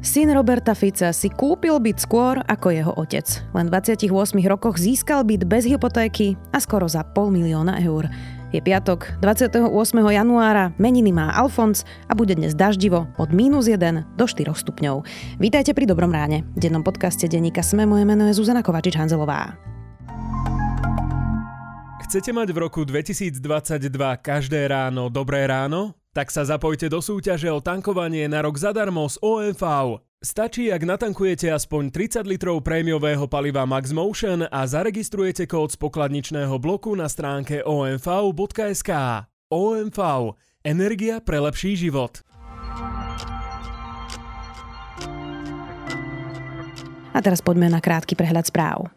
Syn Roberta Fica si kúpil byt skôr ako jeho otec. Len v 28 rokoch získal byt bez hypotéky a skoro za pol milióna eur. Je piatok, 28. januára, meniny má Alfons a bude dnes daždivo od minus 1 do 4 stupňov. Vítajte pri Dobrom ráne. V dennom podcaste denníka Sme moje meno je Zuzana Kovačič-Hanzelová. Chcete mať v roku 2022 každé ráno dobré ráno? Tak sa zapojte do súťaže o tankovanie na rok zadarmo z OMV. Stačí, ak natankujete aspoň 30 litrov prémiového paliva Max Motion a zaregistrujete kód z pokladničného bloku na stránke omv.sk. OMV. Energia pre lepší život. A teraz poďme na krátky prehľad správ.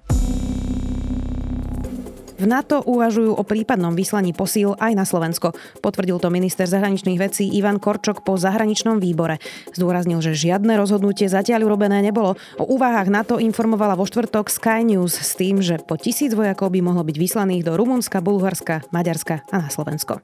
V NATO uvažujú o prípadnom vyslaní posíl aj na Slovensko. Potvrdil to minister zahraničných vecí Ivan Korčok po zahraničnom výbore. Zdôraznil, že žiadne rozhodnutie zatiaľ urobené nebolo. O úvahách NATO informovala vo štvrtok Sky News s tým, že po tisíc vojakov by mohlo byť vyslaných do Rumunska, Bulharska, Maďarska a na Slovensko.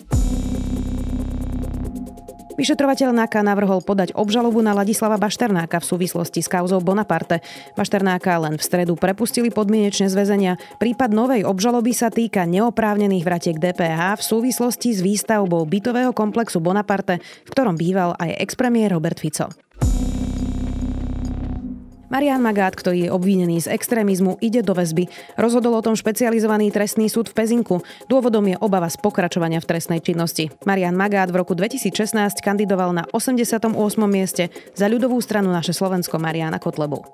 Vyšetrovateľ NAKA navrhol podať obžalobu na Ladislava Bašternáka v súvislosti s kauzou Bonaparte. Bašternáka len v stredu prepustili podmienečne z väzenia. Prípad novej obžaloby sa týka neoprávnených vratiek DPH v súvislosti s výstavbou bytového komplexu Bonaparte, v ktorom býval aj expremiér Robert Fico. Marian Magát, ktorý je obvinený z extrémizmu, ide do väzby. Rozhodol o tom špecializovaný trestný súd v Pezinku. Dôvodom je obava z pokračovania v trestnej činnosti. Marian Magát v roku 2016 kandidoval na 88. mieste za ľudovú stranu naše Slovensko Mariana Kotlebu.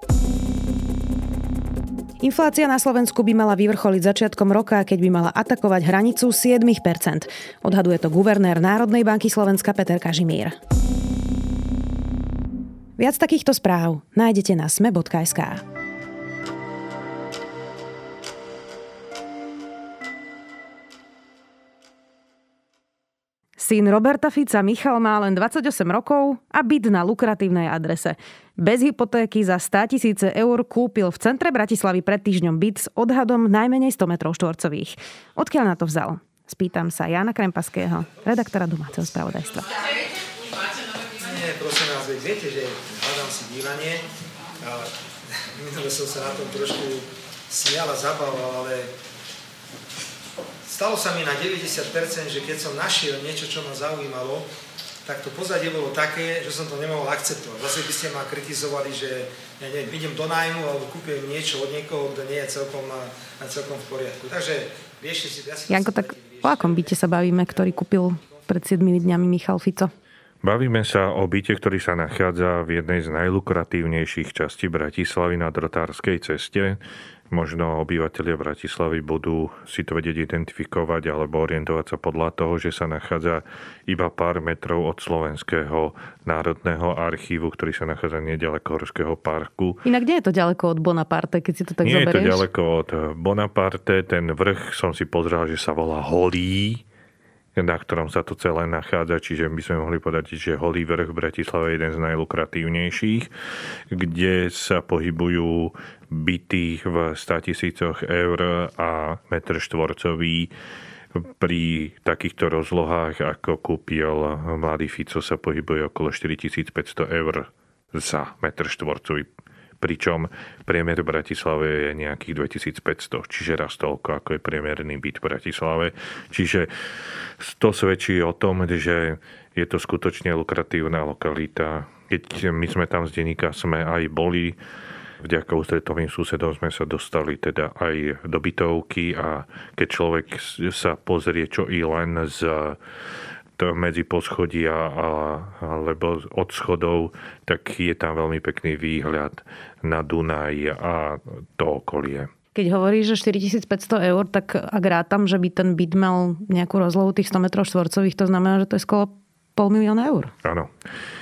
Inflácia na Slovensku by mala vyvrcholiť začiatkom roka, keď by mala atakovať hranicu 7%. Odhaduje to guvernér Národnej banky Slovenska Peter Kažimír. Viac takýchto správ nájdete na sme.sk. Syn Roberta Fica Michal má len 28 rokov a byt na lukratívnej adrese. Bez hypotéky za 100 tisíce eur kúpil v centre Bratislavy pred týždňom byt s odhadom najmenej 100 metrov štvorcových. Odkiaľ na to vzal? Spýtam sa Jana Krempaského, redaktora domáceho spravodajstva prosím vás, viete, že bývanie. Minule som sa na tom trošku smial a zabával, ale stalo sa mi na 90%, že keď som našiel niečo, čo ma zaujímalo, tak to pozadie bolo také, že som to nemohol akceptovať. Zase by ste ma kritizovali, že ja neviem, idem do nájmu alebo kúpim niečo od niekoho, kto nie je celkom, celkom v poriadku. Takže riešite si... Ja si Janko, tak po akom byte sa bavíme, ktorý kúpil pred 7 dňami Michal Fico? Bavíme sa o byte, ktorý sa nachádza v jednej z najlukratívnejších častí Bratislavy na Drotárskej ceste. Možno obyvateľia Bratislavy budú si to vedieť identifikovať alebo orientovať sa podľa toho, že sa nachádza iba pár metrov od Slovenského národného archívu, ktorý sa nachádza nedaleko Horského parku. Inak kde je to ďaleko od Bonaparte, keď si to tak Nie zoberieš? je to ďaleko od Bonaparte, ten vrch som si pozrel, že sa volá Holý na ktorom sa to celé nachádza, čiže by sme mohli povedať, že Holý vrch v Bratislave je jeden z najlukratívnejších, kde sa pohybujú byty v 100 tisícoch eur a metr štvorcový pri takýchto rozlohách, ako kúpil mladý Fico, sa pohybuje okolo 4500 eur za metr štvorcový pričom priemer v Bratislave je nejakých 2500, čiže raz toľko, ako je priemerný byt v Bratislave. Čiže to svedčí o tom, že je to skutočne lukratívna lokalita. Keď my sme tam z denníka sme aj boli, vďaka ústretovým susedom sme sa dostali teda aj do bytovky a keď človek sa pozrie čo i len z medzi poschodia a, alebo od schodov, tak je tam veľmi pekný výhľad na Dunaj a to okolie. Keď hovoríš, že 4500 eur, tak ak rátam, že by ten byt mal nejakú rozlohu tých 100 m štvorcových, to znamená, že to je skolo pol milióna eur. Áno.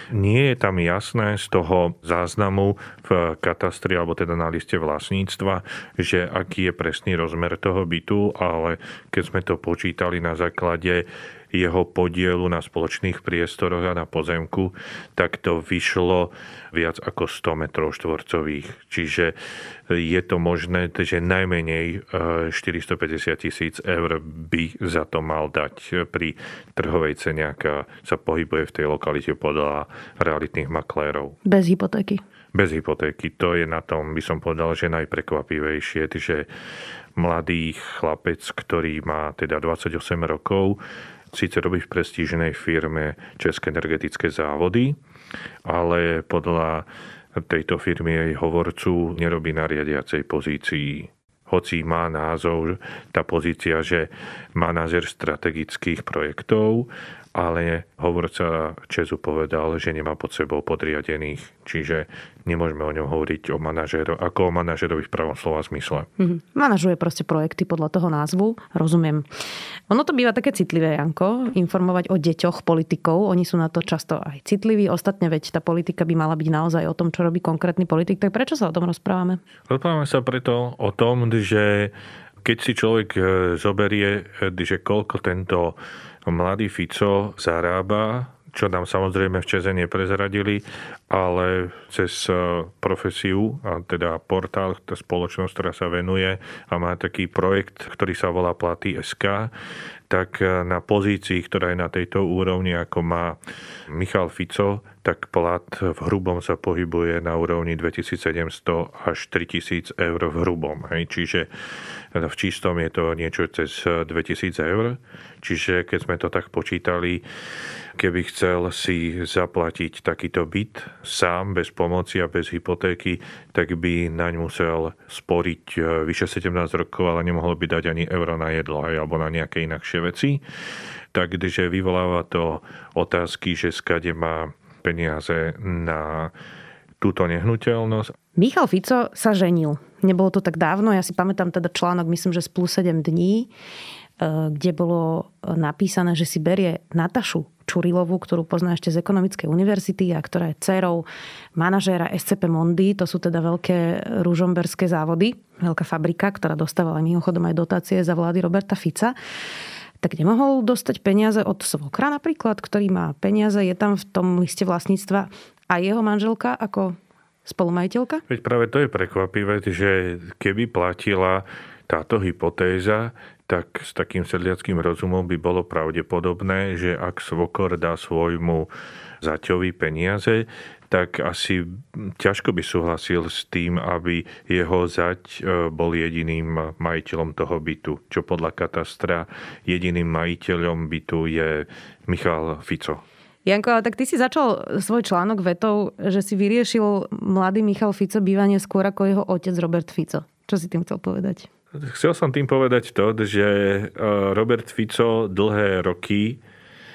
Nie je tam jasné z toho záznamu v katastri alebo teda na liste vlastníctva, že aký je presný rozmer toho bytu, ale keď sme to počítali na základe jeho podielu na spoločných priestoroch a na pozemku, tak to vyšlo viac ako 100 metrov štvorcových. Čiže je to možné, že najmenej 450 e, tisíc eur by za to mal dať pri trhovej cene, aká sa pohybuje v tej lokalite podľa realitných maklérov. Bez hypotéky bez hypotéky. To je na tom, by som povedal, že najprekvapivejšie, že mladý chlapec, ktorý má teda 28 rokov, síce robí v prestíženej firme České energetické závody, ale podľa tejto firmy jej hovorcu nerobí na riadiacej pozícii. Hoci má názov, tá pozícia, že manažer strategických projektov, ale hovorca Česu povedal, že nemá pod sebou podriadených, čiže nemôžeme o ňom hovoriť o manažéro, ako o manažerovi v pravom slova zmysle. Mm-hmm. Manažuje proste projekty podľa toho názvu, rozumiem. Ono to býva také citlivé, Janko, informovať o deťoch politikov, oni sú na to často aj citliví, ostatne veď tá politika by mala byť naozaj o tom, čo robí konkrétny politik, tak prečo sa o tom rozprávame? Rozprávame sa preto o tom, že keď si človek e, zoberie, e, že koľko tento mladý Fico zarába, čo nám samozrejme v Čeze neprezradili, ale cez e, profesiu, a teda portál, tá spoločnosť, ktorá sa venuje a má taký projekt, ktorý sa volá Platy SK, tak e, na pozícii, ktorá je na tejto úrovni, ako má Michal Fico, tak plat v hrubom sa pohybuje na úrovni 2700 až 3000 eur v hrubom. Hej. Čiže v čistom je to niečo cez 2000 eur. Čiže keď sme to tak počítali, keby chcel si zaplatiť takýto byt sám, bez pomoci a bez hypotéky, tak by naň musel sporiť e, vyše 17 rokov, ale nemohol by dať ani euro na jedlo alebo na nejaké inakšie veci. Takže vyvoláva to otázky, že skade má peniaze na túto nehnuteľnosť. Michal Fico sa ženil. Nebolo to tak dávno, ja si pamätám teda článok, myslím, že z plus 7 dní, e, kde bolo napísané, že si berie Natašu Čurilovú, ktorú pozná ešte z Ekonomickej univerzity a ktorá je dcerou manažéra SCP Mondy. To sú teda veľké ružomberské závody, veľká fabrika, ktorá dostávala mimochodom aj dotácie za vlády Roberta Fica tak nemohol dostať peniaze od svokra napríklad, ktorý má peniaze, je tam v tom liste vlastníctva a jeho manželka ako spolumajiteľka? Veď práve to je prekvapivé, že keby platila táto hypotéza, tak s takým sedliackým rozumom by bolo pravdepodobné, že ak svokor dá svojmu zaťovi peniaze, tak asi ťažko by súhlasil s tým, aby jeho zať e, bol jediným majiteľom toho bytu. Čo podľa katastra jediným majiteľom bytu je Michal Fico. Janko, ale tak ty si začal svoj článok vetou, že si vyriešil mladý Michal Fico bývanie skôr ako jeho otec Robert Fico. Čo si tým chcel povedať? Chcel som tým povedať to, že e, Robert Fico dlhé roky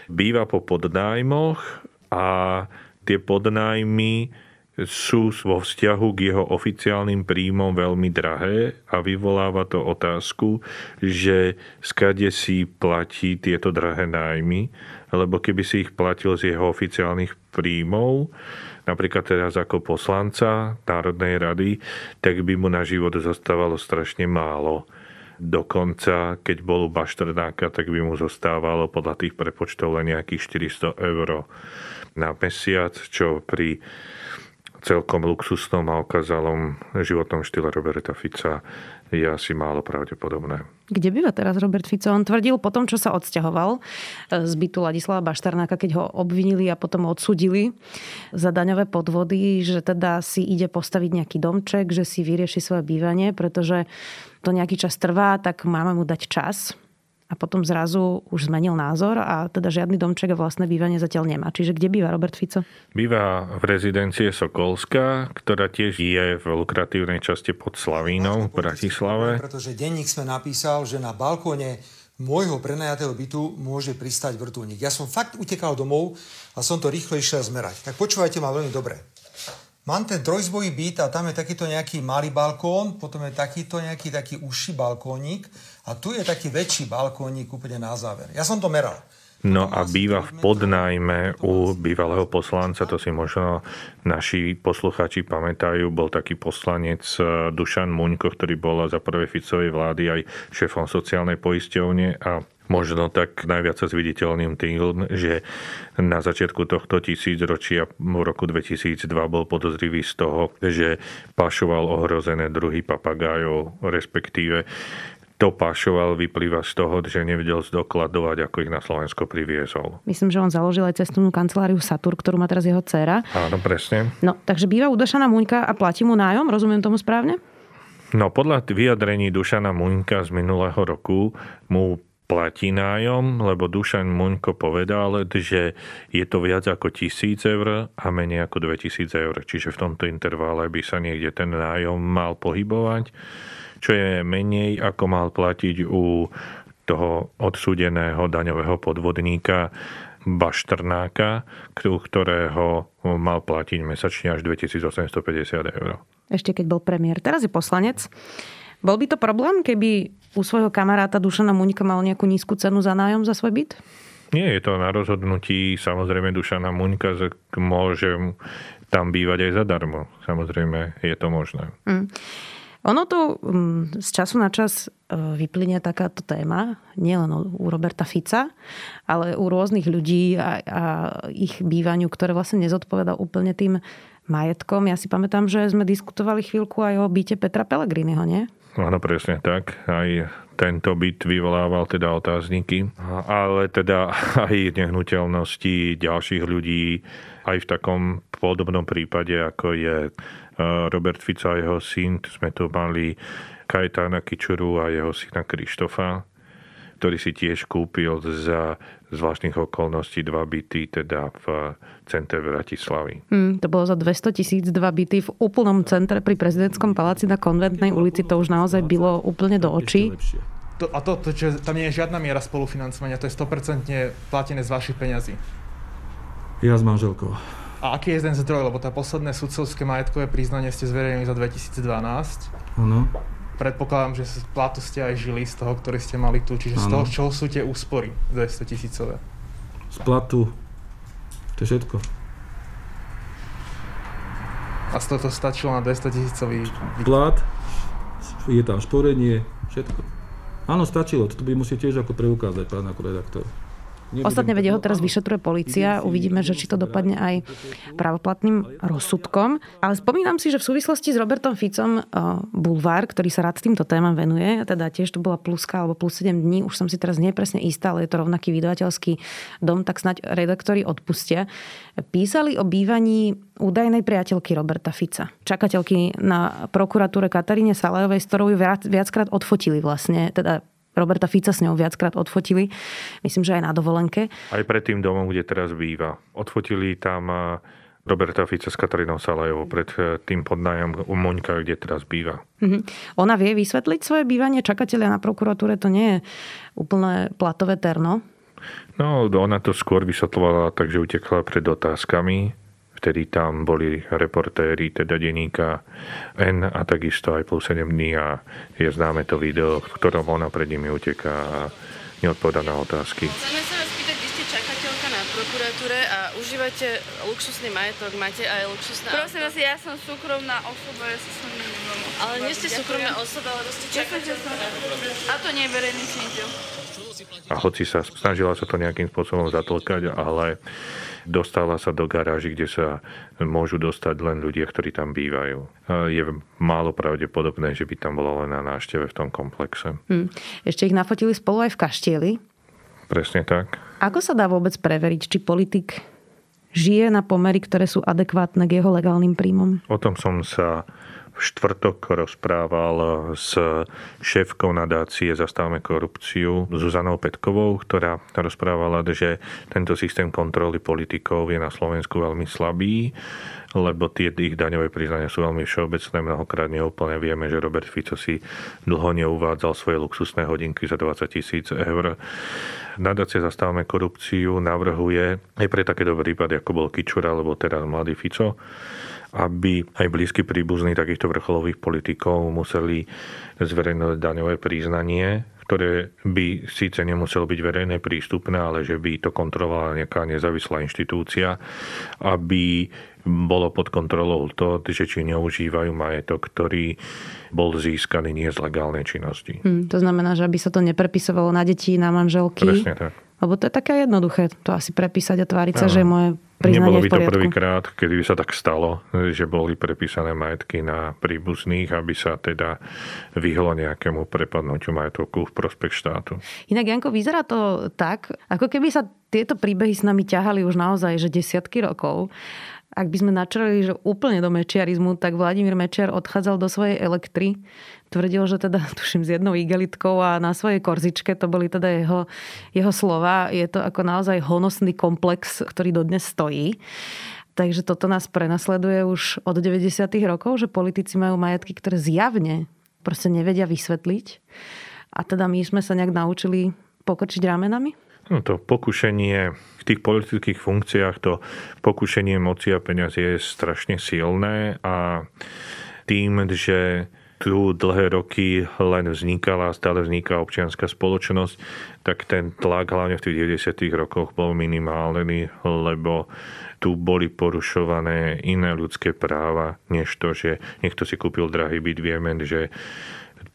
býva po podnájmoch a tie podnájmy sú vo vzťahu k jeho oficiálnym príjmom veľmi drahé a vyvoláva to otázku, že skade si platí tieto drahé nájmy, lebo keby si ich platil z jeho oficiálnych príjmov, napríklad teraz ako poslanca Národnej rady, tak by mu na život zostávalo strašne málo. Dokonca, keď bol u Baštrnáka, tak by mu zostávalo podľa tých prepočtov len nejakých 400 eur na mesiac, čo pri celkom luxusnom a okázalom životnom štýle Roberta Fica je asi málo pravdepodobné. Kde býva teraz Robert Fico? On tvrdil po tom, čo sa odsťahoval z bytu Ladislava Baštarnáka, keď ho obvinili a potom odsudili za daňové podvody, že teda si ide postaviť nejaký domček, že si vyrieši svoje bývanie, pretože to nejaký čas trvá, tak máme mu dať čas a potom zrazu už zmenil názor a teda žiadny domček a vlastné bývanie zatiaľ nemá. Čiže kde býva Robert Fico? Býva v rezidencie Sokolská, ktorá tiež je v lukratívnej časti pod Slavínou v Bratislave. Pretože denník sme napísal, že na balkóne môjho prenajatého bytu môže pristať vrtulník. Ja som fakt utekal domov a som to rýchlo išiel zmerať. Tak počúvajte ma veľmi dobre. Mám ten trojzbový byt a tam je takýto nejaký malý balkón, potom je takýto nejaký taký užší balkónik a tu je taký väčší balkónik úplne na záver. Ja som to meral. No a býva v podnajme u bývalého poslanca, to si možno naši poslucháči pamätajú, bol taký poslanec Dušan Muňko, ktorý bol za prvé Ficovej vlády aj šéfom sociálnej poisťovne a možno tak najviac sa zviditeľným tým, že na začiatku tohto tisícročia v roku 2002 bol podozrivý z toho, že pašoval ohrozené druhy papagájov, respektíve to pašoval vyplýva z toho, že nevedel zdokladovať, ako ich na Slovensko priviezol. Myslím, že on založil aj cestovnú kanceláriu Satur, ktorú má teraz jeho dcéra. Áno, presne. No, takže býva u Dušana Muňka a platí mu nájom, rozumiem tomu správne? No, podľa vyjadrení Dušana Muňka z minulého roku mu platí nájom, lebo Dušan Muňko povedal, že je to viac ako tisíc eur a menej ako 2000 eur. Čiže v tomto intervále by sa niekde ten nájom mal pohybovať čo je menej ako mal platiť u toho odsúdeného daňového podvodníka Baštrnáka, ktorého mal platiť mesačne až 2850 eur. Ešte keď bol premiér. Teraz je poslanec. Bol by to problém, keby u svojho kamaráta Dušana Muňka mal nejakú nízku cenu za nájom za svoj byt? Nie, je to na rozhodnutí. Samozrejme Dušana Muňka môže tam bývať aj zadarmo. Samozrejme, je to možné. Mm. Ono tu mm, z času na čas e, vyplyne takáto téma, nielen u Roberta Fica, ale u rôznych ľudí a, a ich bývaniu, ktoré vlastne nezodpoveda úplne tým majetkom. Ja si pamätám, že sme diskutovali chvíľku aj o byte Petra Pellegriniho, nie? Áno, presne tak. Aj tento byt vyvolával teda otázniky, ale teda aj nehnuteľnosti ďalších ľudí aj v takom podobnom prípade, ako je Robert Fico a jeho syn, sme tu mali Kajetána Kičuru a jeho syna Krištofa, ktorý si tiež kúpil za zvláštnych okolností dva byty, teda v centre Bratislavy. Hmm, to bolo za 200 tisíc dva byty v úplnom centre pri prezidentskom paláci na konventnej ulici. To už naozaj bylo úplne do očí. To, a to, to, že tam nie je žiadna miera spolufinancovania, to je 100% platené z vašich peňazí. Ja s manželkou. A aký je ten zdroj? Lebo tá posledné sudcovské majetkové priznanie ste zverejnili za 2012. Áno. Predpokladám, že z platu ste aj žili z toho, ktorý ste mali tu. Čiže ano. z toho, čo sú tie úspory 200 tisícové? Z platu. To je všetko. A z toho to stačilo na 200 tisícový... Plat, je tam šporenie, všetko. Áno, stačilo. Toto by musíte tiež ako preukázať, pán ako redaktor. Ostatne vedie ho teraz vyšetruje policia. Uvidíme, že či to dopadne aj pravoplatným rozsudkom. Ale spomínam si, že v súvislosti s Robertom Ficom Bulvár, ktorý sa rád týmto témam venuje, teda tiež to bola pluska alebo plus 7 dní, už som si teraz nepresne istá, ale je to rovnaký vydavateľský dom, tak snáď redaktori odpustia. Písali o bývaní údajnej priateľky Roberta Fica. Čakateľky na prokuratúre Kataríne Salajovej, s ktorou ju viackrát odfotili vlastne, teda Roberta Fica s ňou viackrát odfotili. Myslím, že aj na dovolenke. Aj pred tým domom, kde teraz býva. Odfotili tam eh, Roberta Fica s Katarínou Salajovou pred eh, tým podnájom u Moňka, kde teraz býva. Mm-hmm. Ona vie vysvetliť svoje bývanie čakatelia na prokuratúre, to nie je úplne platové terno? No, ona to skôr vysvetlovala, takže utekla pred otázkami Vtedy tam boli reportéri, teda denníka N a takisto aj plus 7 dní a je známe to video, v ktorom ona pred nimi uteká a neodpoveda na otázky. Chceme sa vás pýtať, vy ste čakateľka na prokuratúre a užívate luxusný majetok, máte aj luxusné Prosím vás, ja som súkromná osoba, ja sa som nemôžem. Ale nie ste súkromná osoba, ale ste čakateľka. A to nie je verejný činiteľ. A hoci sa snažila sa to nejakým spôsobom zatlkať, ale dostala sa do garáži, kde sa môžu dostať len ľudia, ktorí tam bývajú. Je málo pravdepodobné, že by tam bola len na návšteve v tom komplexe. Hmm. Ešte ich nafotili spolu aj v kaštieli. Presne tak. Ako sa dá vôbec preveriť, či politik žije na pomery, ktoré sú adekvátne k jeho legálnym príjmom? O tom som sa v štvrtok rozprával s šéfkou nadácie Zastavme korupciu Zuzanou Petkovou, ktorá rozprávala, že tento systém kontroly politikov je na Slovensku veľmi slabý, lebo tie ich daňové priznania sú veľmi všeobecné, mnohokrát neúplne vieme, že Robert Fico si dlho neuvádzal svoje luxusné hodinky za 20 tisíc eur. Nadácia Zastavme korupciu navrhuje aj pre takéto prípady, ako bol Kičura, alebo teraz mladý Fico, aby aj blízky príbuzní takýchto vrcholových politikov museli zverejňovať daňové priznanie, ktoré by síce nemuselo byť verejné prístupné, ale že by to kontrolovala nejaká nezávislá inštitúcia, aby bolo pod kontrolou to, že či neužívajú majetok, ktorý bol získaný nie z legálnej činnosti. Hmm, to znamená, že aby sa to neprepisovalo na deti, na manželky. Presne tak. Lebo to je také jednoduché, to asi prepísať a tváriť sa, že moje priznanie Nebolo by to prvýkrát, kedy sa tak stalo, že boli prepísané majetky na príbuzných, aby sa teda vyhlo nejakému prepadnutiu majetku v prospech štátu. Inak, Janko, vyzerá to tak, ako keby sa tieto príbehy s nami ťahali už naozaj že desiatky rokov ak by sme načrali, že úplne do mečiarizmu, tak Vladimír Mečiar odchádzal do svojej elektry. Tvrdil, že teda, tuším, s jednou igelitkou a na svojej korzičke, to boli teda jeho, jeho slova. Je to ako naozaj honosný komplex, ktorý dodnes stojí. Takže toto nás prenasleduje už od 90. rokov, že politici majú majetky, ktoré zjavne proste nevedia vysvetliť. A teda my sme sa nejak naučili pokrčiť ramenami? No to pokušenie tých politických funkciách, to pokušenie moci a peniazy je strašne silné a tým, že tu dlhé roky len vznikala a stále vzniká občianská spoločnosť, tak ten tlak hlavne v tých 90. rokoch bol minimálny, lebo tu boli porušované iné ľudské práva, než to, že niekto si kúpil drahý byt. Vieme, že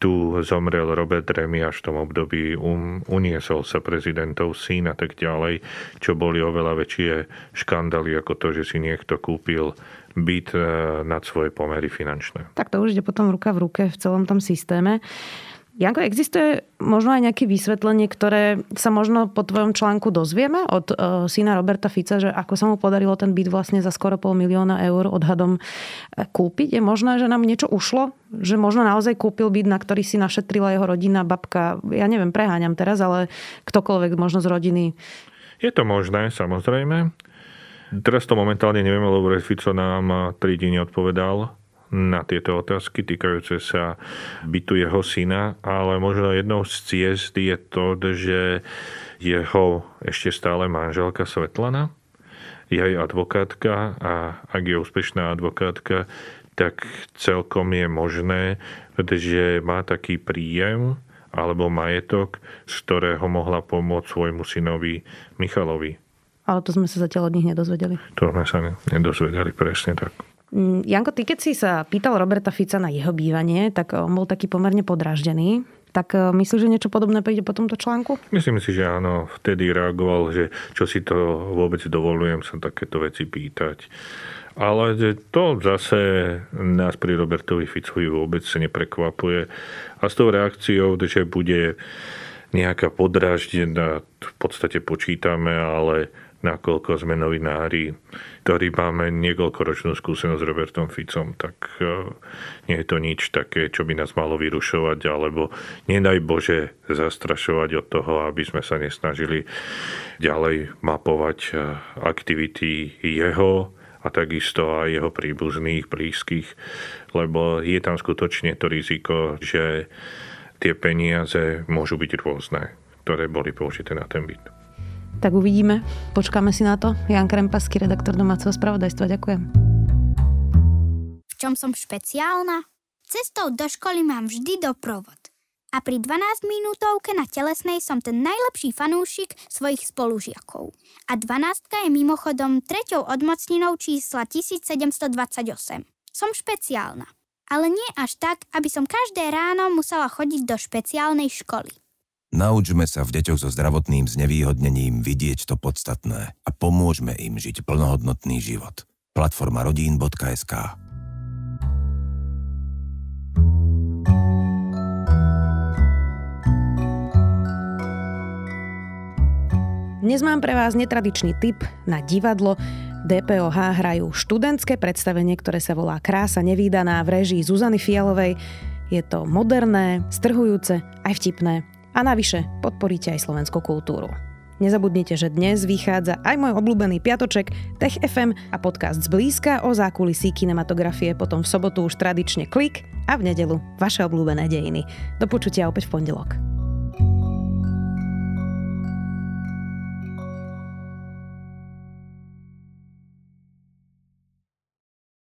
tu zomrel Robert až v tom období, um, uniesol sa prezidentov syn a tak ďalej, čo boli oveľa väčšie škandály ako to, že si niekto kúpil byt e, nad svoje pomery finančné. Tak to už ide potom ruka v ruke v celom tom systéme. Janko, existuje možno aj nejaké vysvetlenie, ktoré sa možno po tvojom článku dozvieme od uh, syna Roberta Fica, že ako sa mu podarilo ten byt vlastne za skoro pol milióna eur odhadom e, kúpiť. Je možné, že nám niečo ušlo? Že možno naozaj kúpil byt, na ktorý si našetrila jeho rodina, babka, ja neviem, preháňam teraz, ale ktokoľvek možno z rodiny. Je to možné, samozrejme. Teraz to momentálne nevieme, lebo Fico nám 3 dní odpovedal na tieto otázky týkajúce sa bytu jeho syna, ale možno jednou z ciest je to, že jeho ešte stále manželka Svetlana je aj advokátka a ak je úspešná advokátka, tak celkom je možné, že má taký príjem alebo majetok, z ktorého mohla pomôcť svojmu synovi Michalovi. Ale to sme sa zatiaľ od nich nedozvedeli. To sme sa nedozvedeli, presne tak. Mm, Janko, ty keď si sa pýtal Roberta Fica na jeho bývanie, tak on bol taký pomerne podráždený. Tak e, myslíš, že niečo podobné príde po tomto článku? Myslím si, že áno. Vtedy reagoval, že čo si to vôbec dovolujem sa takéto veci pýtať. Ale to zase nás pri Robertovi Ficovi vôbec neprekvapuje. A s tou reakciou, že bude nejaká podráždená, v podstate počítame, ale nakoľko sme novinári, ktorí máme niekoľkoročnú skúsenosť s Robertom Ficom, tak e, nie je to nič také, čo by nás malo vyrušovať, alebo nedaj Bože zastrašovať od toho, aby sme sa nesnažili ďalej mapovať e, aktivity jeho a takisto aj jeho príbuzných, blízkych, lebo je tam skutočne to riziko, že tie peniaze môžu byť rôzne, ktoré boli použité na ten byt. Tak uvidíme. Počkáme si na to. Jan Krempasky, redaktor domáceho spravodajstva. Ďakujem. V čom som špeciálna? Cestou do školy mám vždy doprovod. A pri 12 minútovke na telesnej som ten najlepší fanúšik svojich spolužiakov. A 12 je mimochodom treťou odmocninou čísla 1728. Som špeciálna. Ale nie až tak, aby som každé ráno musela chodiť do špeciálnej školy. Naučme sa v deťoch so zdravotným znevýhodnením vidieť to podstatné a pomôžme im žiť plnohodnotný život. Platforma rodín.sk Dnes mám pre vás netradičný tip na divadlo. DPOH hrajú študentské predstavenie, ktoré sa volá Krása nevýdaná v režii Zuzany Fialovej. Je to moderné, strhujúce, aj vtipné a navyše podporíte aj slovenskú kultúru. Nezabudnite, že dnes vychádza aj môj obľúbený piatoček Tech FM a podcast z blízka o zákulisí kinematografie, potom v sobotu už tradične klik a v nedelu vaše obľúbené dejiny. Do počutia opäť v pondelok.